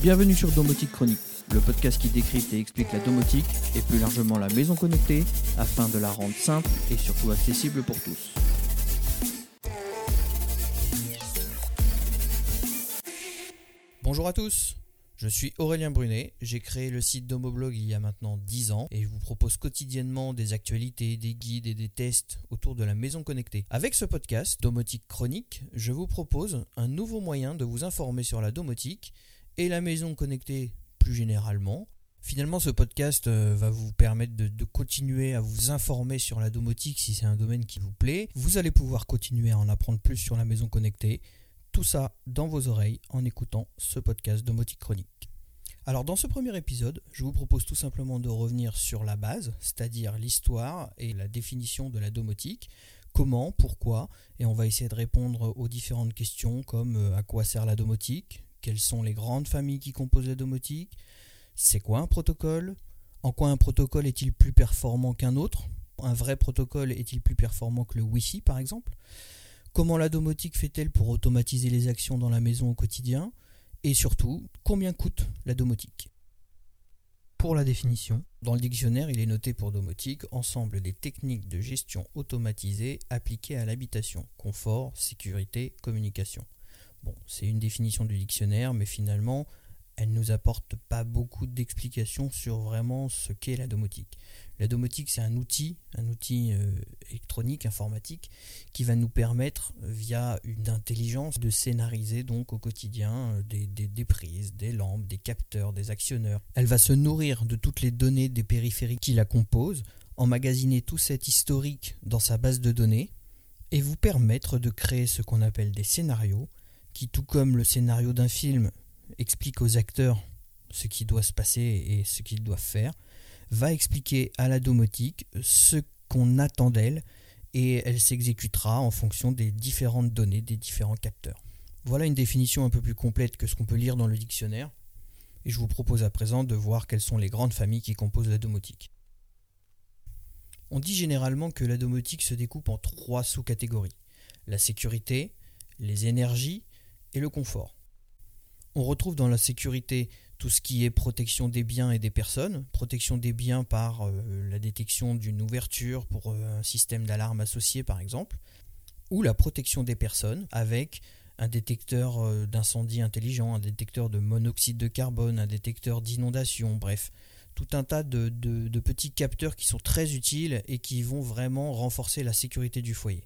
Bienvenue sur Domotique Chronique, le podcast qui décrypte et explique la domotique et plus largement la maison connectée afin de la rendre simple et surtout accessible pour tous. Bonjour à tous, je suis Aurélien Brunet, j'ai créé le site Domoblog il y a maintenant 10 ans et je vous propose quotidiennement des actualités, des guides et des tests autour de la maison connectée. Avec ce podcast, Domotique Chronique, je vous propose un nouveau moyen de vous informer sur la domotique et la maison connectée plus généralement. Finalement, ce podcast euh, va vous permettre de, continuer à vous informer sur la domotique si c'est un domaine qui vous plaît. Vous allez pouvoir continuer à en apprendre plus sur la maison connectée. Tout ça dans vos oreilles en écoutant ce podcast Domotique Chronique. Alors dans ce premier épisode, je vous propose tout simplement de revenir sur la base, c'est-à-dire l'histoire et la définition de la domotique, comment, pourquoi, et on va essayer de répondre aux différentes questions comme euh, à quoi sert la domotique, quelles sont les grandes familles qui composent la domotique? C'est quoi un protocole? En quoi un protocole est-il plus performant qu'un autre? Un vrai protocole est-il plus performant que le Wi-Fi par exemple? Comment la domotique fait-elle pour automatiser les actions dans la maison au quotidien? Et surtout, combien coûte la domotique? Pour la définition, dans le dictionnaire, il est noté pour domotique ensemble des techniques de gestion automatisée appliquées à l'habitation, confort, sécurité, communication. Bon, c'est une définition du dictionnaire, mais finalement, elle ne nous apporte pas beaucoup d'explications sur vraiment ce qu'est la domotique. La domotique, c'est un outil, un outil euh, électronique, informatique, qui va nous permettre, via une intelligence, de scénariser donc au quotidien euh, des, des, prises, des lampes, des capteurs, des actionneurs. Elle va se nourrir de toutes les données des périphériques qui la composent, emmagasiner tout cet historique dans sa base de données, et vous permettre de créer ce qu'on appelle des scénarios, qui, tout comme le scénario d'un film, explique aux acteurs ce qui doit se passer et ce qu'ils doivent faire, va expliquer à la domotique ce qu'on attend d'elle et elle s'exécutera en fonction des différentes données des différents capteurs. Voilà une définition un peu plus complète que ce qu'on peut lire dans le dictionnaire et je vous propose à présent de voir quelles sont les grandes familles qui composent la domotique. On dit généralement que la domotique se découpe en trois sous-catégories. La sécurité, les énergies et le confort. On retrouve dans la sécurité tout ce qui est protection des biens et des personnes, protection des biens par euh, la détection d'une ouverture pour euh, un système d'alarme associé par exemple, ou la protection des personnes avec un détecteur euh, d'incendie intelligent, un détecteur de monoxyde de carbone, un détecteur d'inondation, bref, tout un tas de, de petits capteurs qui sont très utiles et qui vont vraiment renforcer la sécurité du foyer.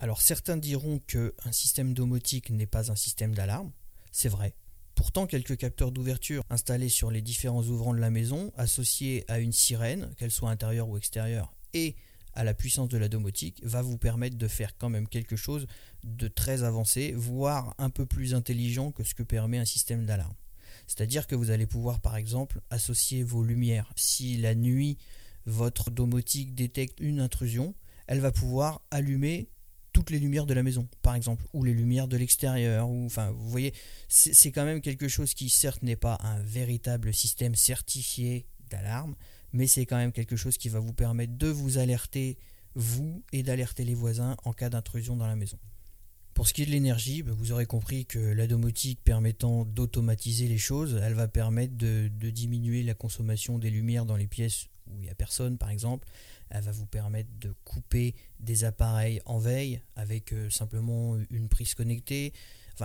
Alors certains diront qu'un système domotique n'est pas un système d'alarme, c'est vrai. Pourtant, quelques capteurs d'ouverture installés sur les différents ouvrants de la maison, associés à une sirène, qu'elle soit intérieure ou extérieure, et à la puissance de la domotique, va vous permettre de faire quand même quelque chose de très avancé, voire un peu plus intelligent que ce que permet un système d'alarme. C'est-à-dire que vous allez pouvoir par exemple associer vos lumières. Si la nuit, votre domotique détecte une intrusion, elle va pouvoir allumer toutes les lumières de la maison, par exemple, ou les lumières de l'extérieur, ou enfin, vous voyez, c'est quand même quelque chose qui certes n'est pas un véritable système certifié d'alarme, mais c'est quand même quelque chose qui va vous permettre de vous alerter vous et d'alerter les voisins en cas d'intrusion dans la maison. Pour ce qui est de l'énergie, bah, vous aurez compris que la domotique permettant d'automatiser les choses, elle va permettre de, de diminuer la consommation des lumières dans les pièces où il n'y a personne, par exemple, elle va vous permettre de couper des appareils en veille avec euh, simplement une prise connectée.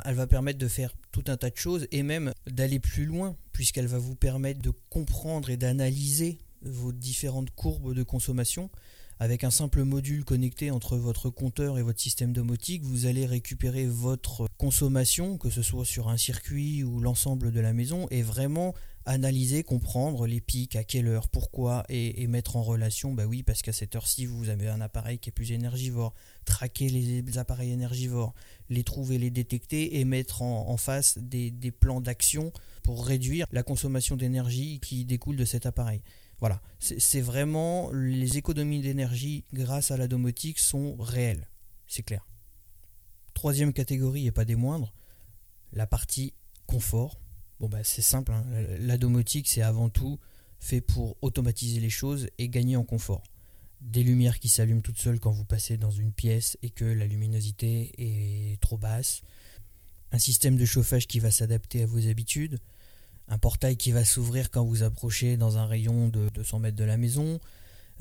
Elle va permettre de faire tout un tas de choses et même d'aller plus loin puisqu'elle va vous permettre de comprendre et d'analyser vos différentes courbes de consommation. Avec un simple module connecté entre votre compteur et votre système domotique, vous allez récupérer votre consommation, que ce soit sur un circuit ou l'ensemble de la maison, et vraiment analyser, comprendre les pics, à quelle heure, pourquoi, et, mettre en relation, bah oui, parce qu'à cette heure-ci, vous avez un appareil qui est plus énergivore, traquer les, appareils énergivores, les trouver, les détecter, et mettre en, face des, des plans d'action pour réduire la consommation d'énergie qui découle de cet appareil. Voilà, c'est vraiment les économies d'énergie grâce à la domotique sont réelles, c'est clair. Troisième catégorie et pas des moindres, la partie confort. Bon, bah, c'est simple. Hein. La domotique, c'est avant tout fait pour automatiser les choses et gagner en confort. Des lumières qui s'allument toutes seules quand vous passez dans une pièce et que la luminosité est trop basse. Un système de chauffage qui va s'adapter à vos habitudes. un portail qui va s'ouvrir quand vous approchez dans un rayon de 200 mètres de la maison,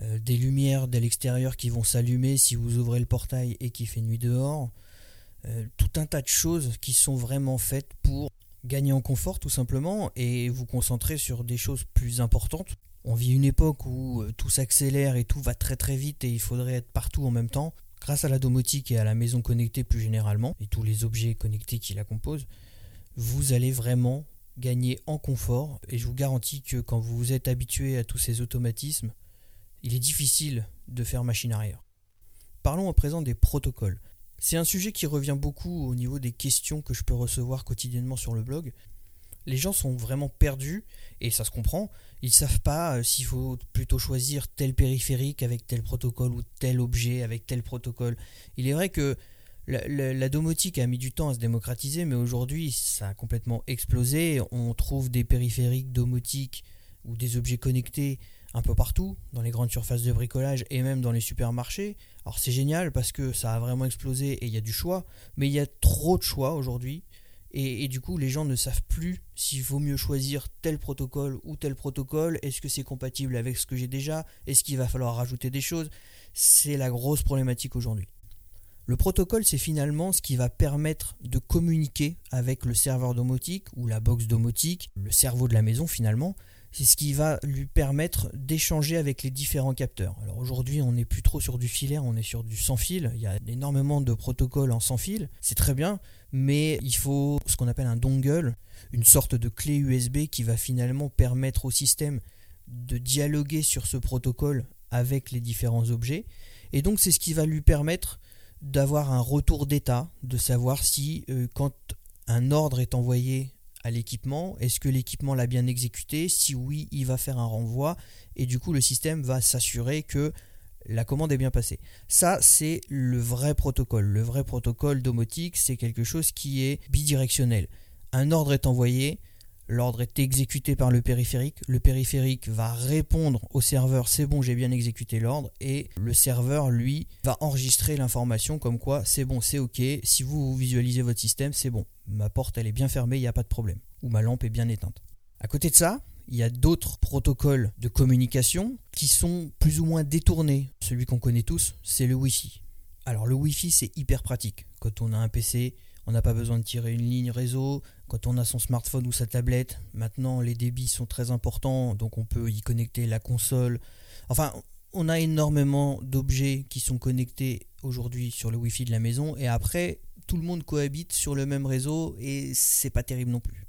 euh, des lumières de l'extérieur qui vont s'allumer si vous ouvrez le portail et qu'il fait nuit dehors, euh, tout un tas de choses qui sont vraiment faites pour gagner en confort tout simplement et vous concentrer sur des choses plus importantes. On vit une époque où euh, tout s'accélère et tout va très très vite et il faudrait être partout en même temps. Grâce à la domotique et à la maison connectée plus généralement, et tous les objets connectés qui la composent, vous allez vraiment gagner en confort. Et je vous garantis que quand vous vous êtes habitué à tous ces automatismes, il est difficile de faire machine arrière. Parlons à présent des protocoles. C'est un sujet qui revient beaucoup au niveau des questions que je peux recevoir quotidiennement sur le blog. Les gens sont vraiment perdus, et ça se comprend, ils ne savent pas euh, s'il faut plutôt choisir tel périphérique avec tel protocole ou tel objet avec tel protocole. Il est vrai que la, domotique a mis du temps à se démocratiser, mais aujourd'hui ça a complètement explosé. On trouve des périphériques domotiques ou des objets connectés un peu partout, dans les grandes surfaces de bricolage et même dans les supermarchés. Alors c'est génial parce que ça a vraiment explosé et il y a du choix, mais il y a trop de choix aujourd'hui. Et, du coup, les gens ne savent plus s'il vaut mieux choisir tel protocole ou tel protocole. Est-ce que c'est compatible avec ce que j'ai déjà? Est-ce qu'il va falloir rajouter des choses? C'est la grosse problématique aujourd'hui. Le protocole, c'est finalement ce qui va permettre de communiquer avec le serveur domotique ou la box domotique, le cerveau de la maison finalement, c'est ce qui va lui permettre d'échanger avec les différents capteurs. Alors aujourd'hui, on n'est plus trop sur du filaire, on est sur du sans fil. Il y a énormément de protocoles en sans fil, c'est très bien, mais il faut ce qu'on appelle un dongle, une sorte de clé USB qui va finalement permettre au système de dialoguer sur ce protocole avec les différents objets. Et donc c'est ce qui va lui permettre d'avoir un retour d'état, de savoir si euh, quand un ordre est envoyé à l'équipement. Est-ce que l'équipement l'a bien exécuté? Si oui, il va faire un renvoi. Et du coup le système va s'assurer que la commande est bien passée. Ça, c'est le vrai protocole. Le vrai protocole domotique, c'est quelque chose qui est bidirectionnel. Un ordre est envoyé, l'ordre est exécuté par le périphérique, le périphérique va répondre au serveur c'est bon j'ai bien exécuté l'ordre. Et le serveur lui va enregistrer l'information comme quoi c'est bon c'est ok, si vous visualisez votre système c'est bon, ma porte elle est bien fermée, il n'y a pas de problème, ou ma lampe est bien éteinte. À côté de ça, il y a d'autres protocoles de communication qui sont plus ou moins détournés. Celui qu'on connaît tous, c'est le Wi-Fi. Alors le Wi-Fi c'est hyper pratique. Quand on a un PC, on n'a pas besoin de tirer une ligne réseau. Quand on a son smartphone ou sa tablette, maintenant les débits sont très importants, donc on peut y connecter la console. Enfin, on a énormément d'objets qui sont connectés aujourd'hui sur le Wi-Fi de la maison, et après, tout le monde cohabite sur le même réseau, et c'est pas terrible non plus.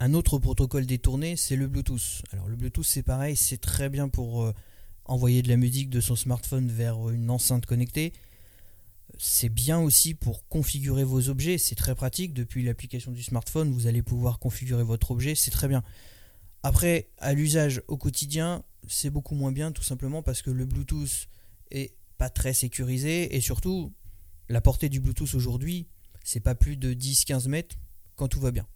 Un autre protocole détourné, c'est le Bluetooth. Alors le Bluetooth, c'est pareil, c'est très bien pour euh, envoyer de la musique de son smartphone vers une enceinte connectée c'est bien aussi pour configurer vos objets, c'est très pratique. Depuis l'application du smartphone, vous allez pouvoir configurer votre objet, c'est très bien. Après, à l'usage au quotidien, c'est beaucoup moins bien, tout simplement parce que le Bluetooth est pas très sécurisé et surtout, la portée du Bluetooth aujourd'hui, c'est pas plus de 10-15 mètres quand tout va bien.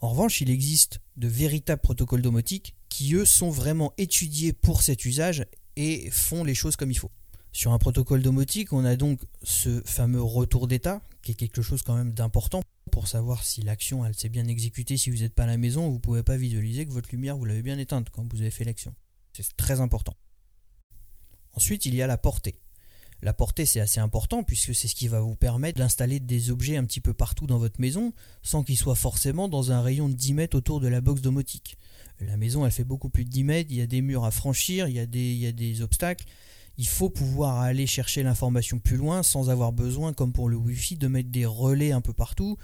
En revanche, il existe de véritables protocoles domotiques qui, eux, sont vraiment étudiés pour cet usage et font les choses comme il faut. Sur un protocole domotique, on a donc ce fameux retour d'état, qui est quelque chose quand même d'important pour savoir si l'action elle s'est bien exécutée. Si vous n'êtes pas à la maison, vous ne pouvez pas visualiser que votre lumière vous l'avez bien éteinte quand vous avez fait l'action. C'est très important. Ensuite, il y a la portée. La portée, c'est assez important puisque c'est ce qui va vous permettre d'installer des objets un petit peu partout dans votre maison sans qu'ils soient forcément dans un rayon de 10 mètres autour de la box domotique. La maison, elle fait beaucoup plus de 10 mètres, il y a des murs à franchir, il y a des, il y a des obstacles il faut pouvoir aller chercher l'information plus loin sans avoir besoin, comme pour le Wi-Fi, de mettre des relais un peu partout.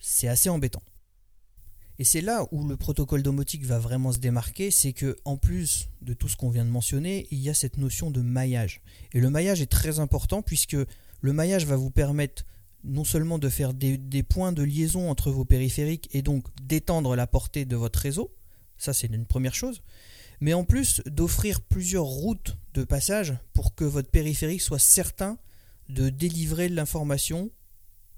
C'est assez embêtant. Et c'est là où le protocole domotique va vraiment se démarquer, c'est que en plus de tout ce qu'on vient de mentionner, il y a cette notion de maillage. Et le maillage est très important puisque le maillage va vous permettre non seulement de faire des, points de liaison entre vos périphériques et donc d'étendre la portée de votre réseau, ça c'est une première chose, mais en plus d'offrir plusieurs routes de passage pour que votre périphérique soit certain de délivrer l'information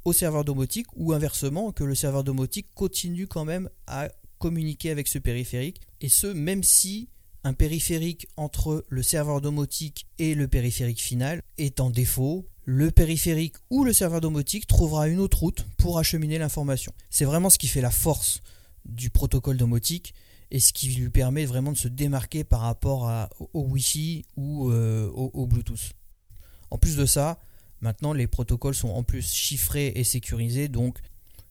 au serveur domotique ou inversement que le serveur domotique continue quand même à communiquer avec ce périphérique et ce même si un périphérique entre le serveur domotique et le périphérique final est en défaut, le périphérique ou le serveur domotique trouvera une autre route pour acheminer l'information. C'est vraiment ce qui fait la force du protocole domotique et ce qui lui permet vraiment de se démarquer par rapport au, Wi-Fi ou euh, au, Bluetooth. En plus de ça, maintenant les protocoles sont en plus chiffrés et sécurisés, donc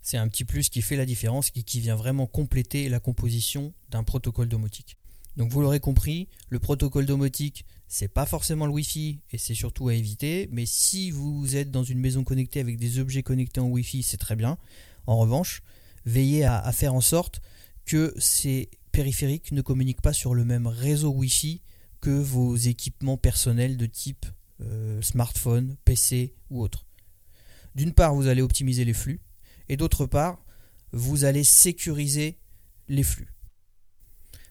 c'est un petit plus qui fait la différence et qui vient vraiment compléter la composition d'un protocole domotique. Donc vous l'aurez compris, le protocole domotique, c'est pas forcément le Wi-Fi et c'est surtout à éviter, mais si vous êtes dans une maison connectée avec des objets connectés en Wi-Fi, c'est très bien. En revanche, veillez à, faire en sorte que ces périphériques ne communiquent pas sur le même réseau Wi-Fi que vos équipements personnels de type euh, smartphone, PC ou autre. D'une part, vous allez optimiser les flux, et d'autre part, vous allez sécuriser les flux.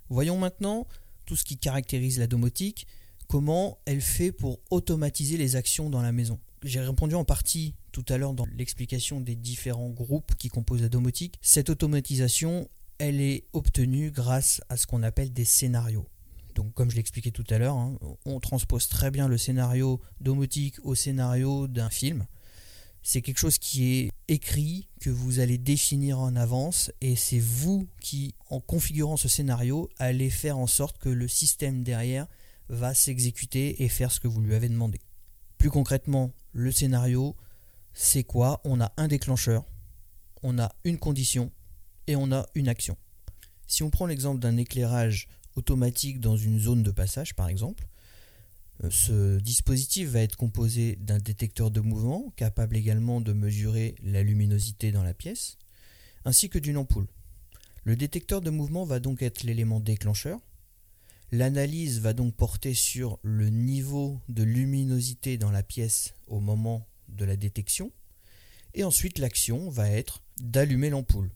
Voyons maintenant tout ce qui caractérise la domotique, comment elle fait pour automatiser les actions dans la maison. J'ai répondu en partie tout à l'heure dans l'explication des différents groupes qui composent la domotique. Cette automatisation, elle est obtenue grâce à ce qu'on appelle des scénarios. Donc comme je l'expliquais tout à l'heure, hein, on transpose très bien le scénario domotique au scénario d'un film c'est quelque chose qui est écrit, que vous allez définir en avance, et c'est vous qui, en configurant ce scénario, allez faire en sorte que le système derrière va s'exécuter et faire ce que vous lui avez demandé. Plus concrètement, le scénario, c'est quoi? On a un déclencheur, on a une condition et on a une action. Si on prend l'exemple d'un éclairage automatique dans une zone de passage, par exemple, ce dispositif va être composé d'un détecteur de mouvement capable également de mesurer la luminosité dans la pièce, ainsi que d'une ampoule. Le détecteur de mouvement va donc être l'élément déclencheur. L'analyse va donc porter sur le niveau de luminosité dans la pièce au moment de la détection. Et ensuite l'action va être d'allumer l'ampoule.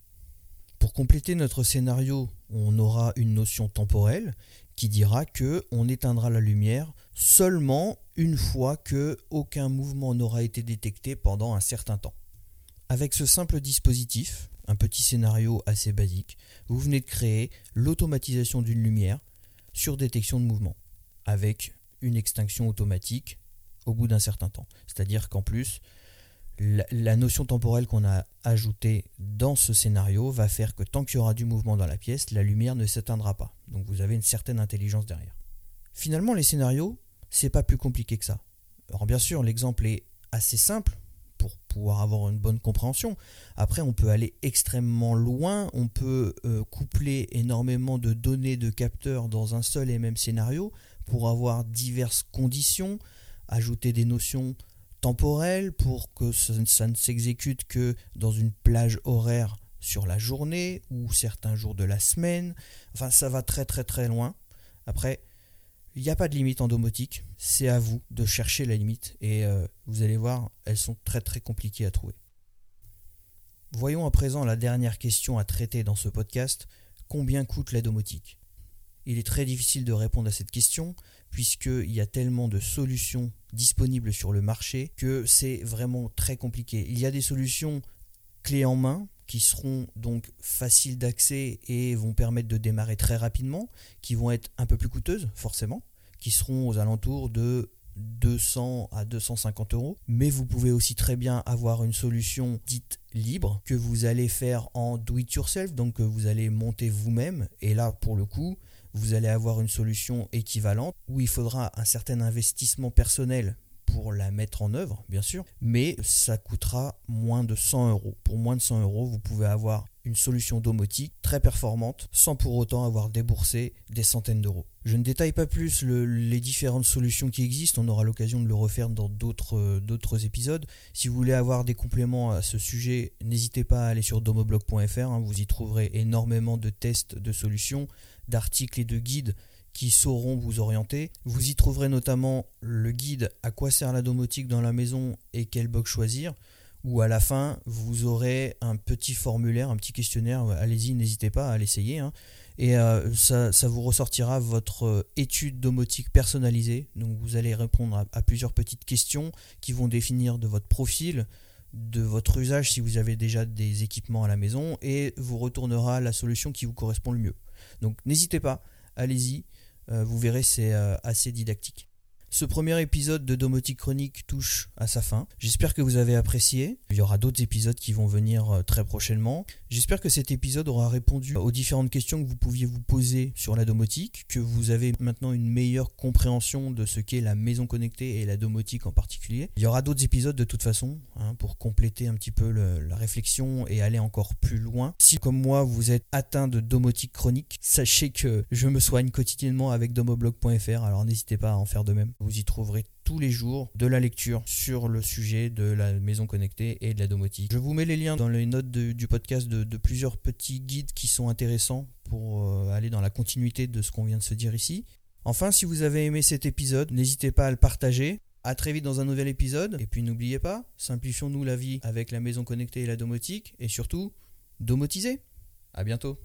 Pour compléter notre scénario, on aura une notion temporelle qui dira que on éteindra la lumière seulement une fois que aucun mouvement n'aura été détecté pendant un certain temps. Avec ce simple dispositif, un petit scénario assez basique, vous venez de créer l'automatisation d'une lumière sur détection de mouvement, avec une extinction automatique au bout d'un certain temps. C'est-à-dire qu'en plus, la, notion temporelle qu'on a ajoutée dans ce scénario va faire que tant qu'il y aura du mouvement dans la pièce, la lumière ne s'éteindra pas. Donc vous avez une certaine intelligence derrière. Finalement, les scénarios, c'est pas plus compliqué que ça. Alors bien sûr, l'exemple est assez simple pour pouvoir avoir une bonne compréhension. Après, on peut aller extrêmement loin, on peut euh, coupler énormément de données de capteurs dans un seul et même scénario pour avoir diverses conditions, ajouter des notions pour que ça ne s'exécute que dans une plage horaire sur la journée ou certains jours de la semaine. Enfin, ça va très très très loin. Après, il n'y a pas de limite en domotique, c'est à vous de chercher la limite et euh, vous allez voir, elles sont très très compliquées à trouver. Voyons à présent la dernière question à traiter dans ce podcast, combien coûte la domotique? Il est très difficile de répondre à cette question puisqu'il y a tellement de solutions disponibles sur le marché que c'est vraiment très compliqué. Il y a des solutions clés en main qui seront donc faciles d'accès et vont permettre de démarrer très rapidement, qui vont être un peu plus coûteuses forcément, qui seront aux alentours de 200 à 250 euros. Mais vous pouvez aussi très bien avoir une solution dite libre que vous allez faire en do it yourself, donc que vous allez monter vous-même. Et là, pour le coup, vous allez avoir une solution équivalente où il faudra un certain investissement personnel pour la mettre en œuvre, bien sûr, mais ça coûtera moins de 100 euros. Pour moins de 100 euros, vous pouvez avoir une solution domotique très performante sans pour autant avoir déboursé des centaines d'euros. Je ne détaille pas plus les différentes solutions qui existent, on aura l'occasion de le refaire dans d'autres épisodes. Si vous voulez avoir des compléments à ce sujet, n'hésitez pas à aller sur domoblog.fr, hein. vous y trouverez énormément de tests de solutions, d'articles et de guides qui sauront vous orienter. Vous y trouverez notamment le guide à quoi sert la domotique dans la maison et quel box choisir. Ou à la fin, vous aurez un petit formulaire, un petit questionnaire. Allez-y, n'hésitez pas à l'essayer. Hein. Et euh, ça, vous ressortira votre euh, étude domotique personnalisée. Donc vous allez répondre à, à, plusieurs petites questions qui vont définir de votre profil, de votre usage si vous avez déjà des équipements à la maison, et vous retournera la solution qui vous correspond le mieux. Donc n'hésitez pas, allez-y. Euh, vous verrez, c'est euh, assez didactique. Ce premier épisode de Domotique Chronique touche à sa fin. J'espère que vous avez apprécié. Il y aura d'autres épisodes qui vont venir euh, très prochainement. J'espère que cet épisode aura répondu aux différentes questions que vous pouviez vous poser sur la domotique, que vous avez maintenant une meilleure compréhension de ce qu'est la maison connectée et la domotique en particulier. Il y aura d'autres épisodes de toute façon hein, pour compléter un petit peu la réflexion et aller encore plus loin. Si comme moi vous êtes atteint de domotique chronique, sachez que je me soigne quotidiennement avec domoblog.fr, alors n'hésitez pas à en faire de même. Vous y trouverez tous les jours de la lecture sur le sujet de la maison connectée et de la domotique. Je vous mets les liens dans les notes du podcast de, plusieurs petits guides qui sont intéressants pour euh, aller dans la continuité de ce qu'on vient de se dire ici. Enfin, si vous avez aimé cet épisode, n'hésitez pas à le partager. A très vite dans un nouvel épisode. Et puis n'oubliez pas, simplifions-nous la vie avec la maison connectée et la domotique. Et surtout, domotisez. À bientôt.